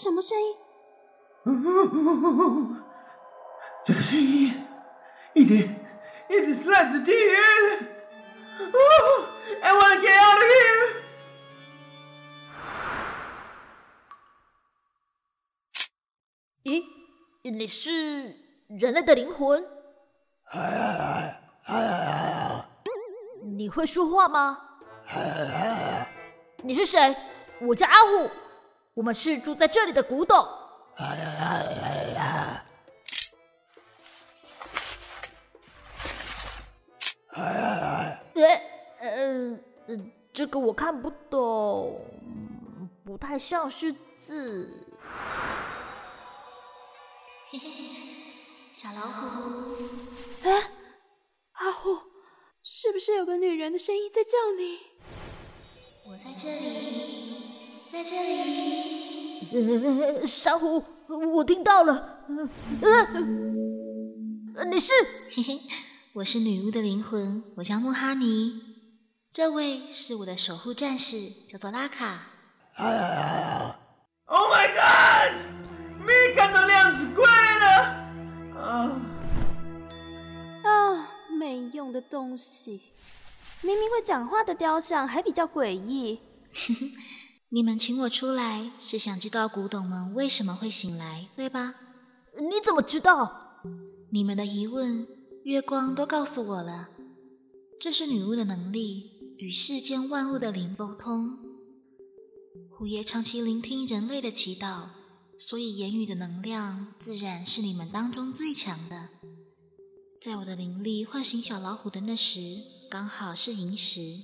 什么声音？这个声音一点一点是来自地狱。Oh, I wanna get out of here. 咦，你是人类的灵魂？你会说话吗？你是谁？我叫阿虎，我们是住在这里的古董。呃呃，这个我看不懂，不太像是字。嘿嘿嘿，小老虎。哎，阿虎，是不是有个女人的声音在叫你？我在这里，在这里。呃，珊瑚，我听到了。呃，你是？嘿嘿。我是女巫的灵魂，我叫穆哈尼。这位是我的守护战士，叫做拉卡。Oh my god！没看到量子怪了。啊啊！没用的东西，明明会讲话的雕像还比较诡异。你们请我出来是想知道古董们为什么会醒来，对吧？你怎么知道？你们的疑问。月光都告诉我了，这是女巫的能力，与世间万物的灵沟通。虎爷长期聆听人类的祈祷，所以言语的能量自然是你们当中最强的。在我的灵力唤醒小老虎的那时，刚好是寅时，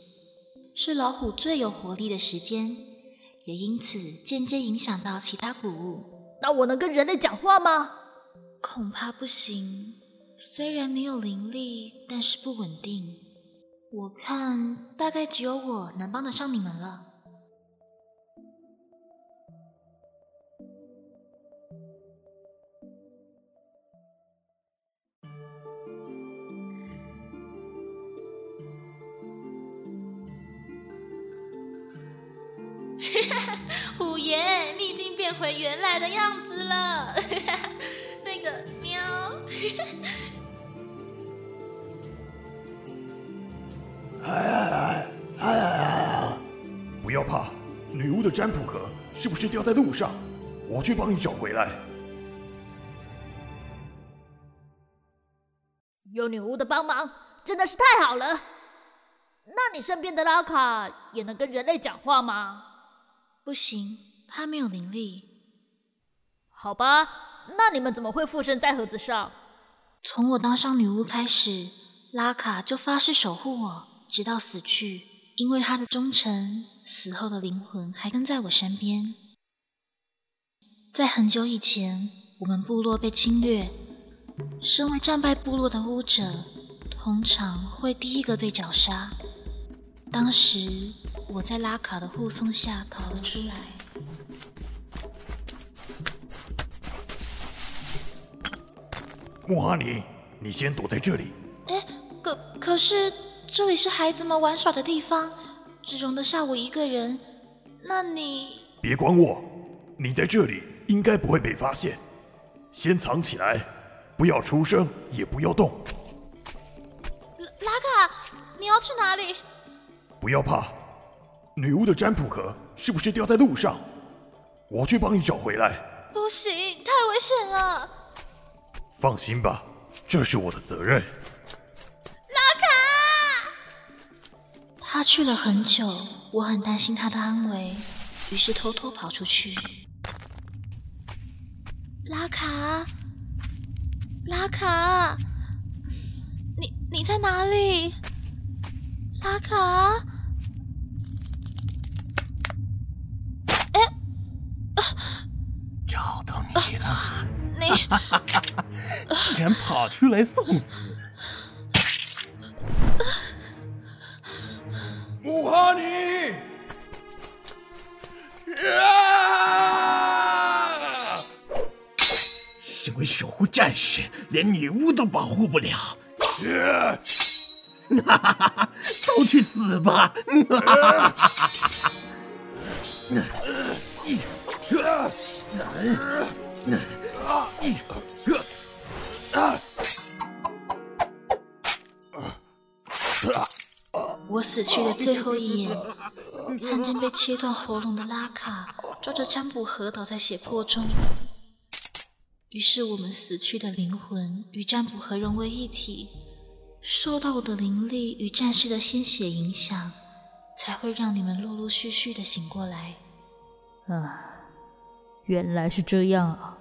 是老虎最有活力的时间，也因此间接影响到其他古物。那我能跟人类讲话吗？恐怕不行。虽然你有灵力，但是不稳定。我看大概只有我能帮得上你们了。虎爷，你已经变回原来的样子了。那个喵。不要怕，女巫的占卜盒是不是掉在路上？我去帮你找回来。有女巫的帮忙，真的是太好了。那你身边的拉卡也能跟人类讲话吗？不行，他没有灵力。好吧，那你们怎么会附身在盒子上？从我当上女巫开始，拉卡就发誓守护我，直到死去。因为他的忠诚，死后的灵魂还跟在我身边。在很久以前，我们部落被侵略，身为战败部落的巫者，通常会第一个被绞杀。当时我在拉卡的护送下逃了出来。穆哈尼，你先躲在这里。哎，可可是这里是孩子们玩耍的地方，只容得下我一个人。那你别管我，你在这里应该不会被发现。先藏起来，不要出声，也不要动。拉卡，你要去哪里？不要怕，女巫的占卜盒是不是掉在路上？我去帮你找回来。不行，太危险了。放心吧，这是我的责任。拉卡，他去了很久，我很担心他的安危，于是偷偷跑出去。拉卡，拉卡，你你在哪里？拉卡，找到你了，啊、你。竟然跑出来送死！穆哈尼！啊！身为守护战士，连女巫都保护不了。哈哈哈哈！都去死吧！哈哈哈哈哈！我死去的最后一眼，看见被切断喉咙的拉卡抓着占卜盒倒在血泊中。于是我们死去的灵魂与占卜盒融为一体，受到我的灵力与战士的鲜血影响，才会让你们陆陆续续的醒过来。啊，原来是这样啊！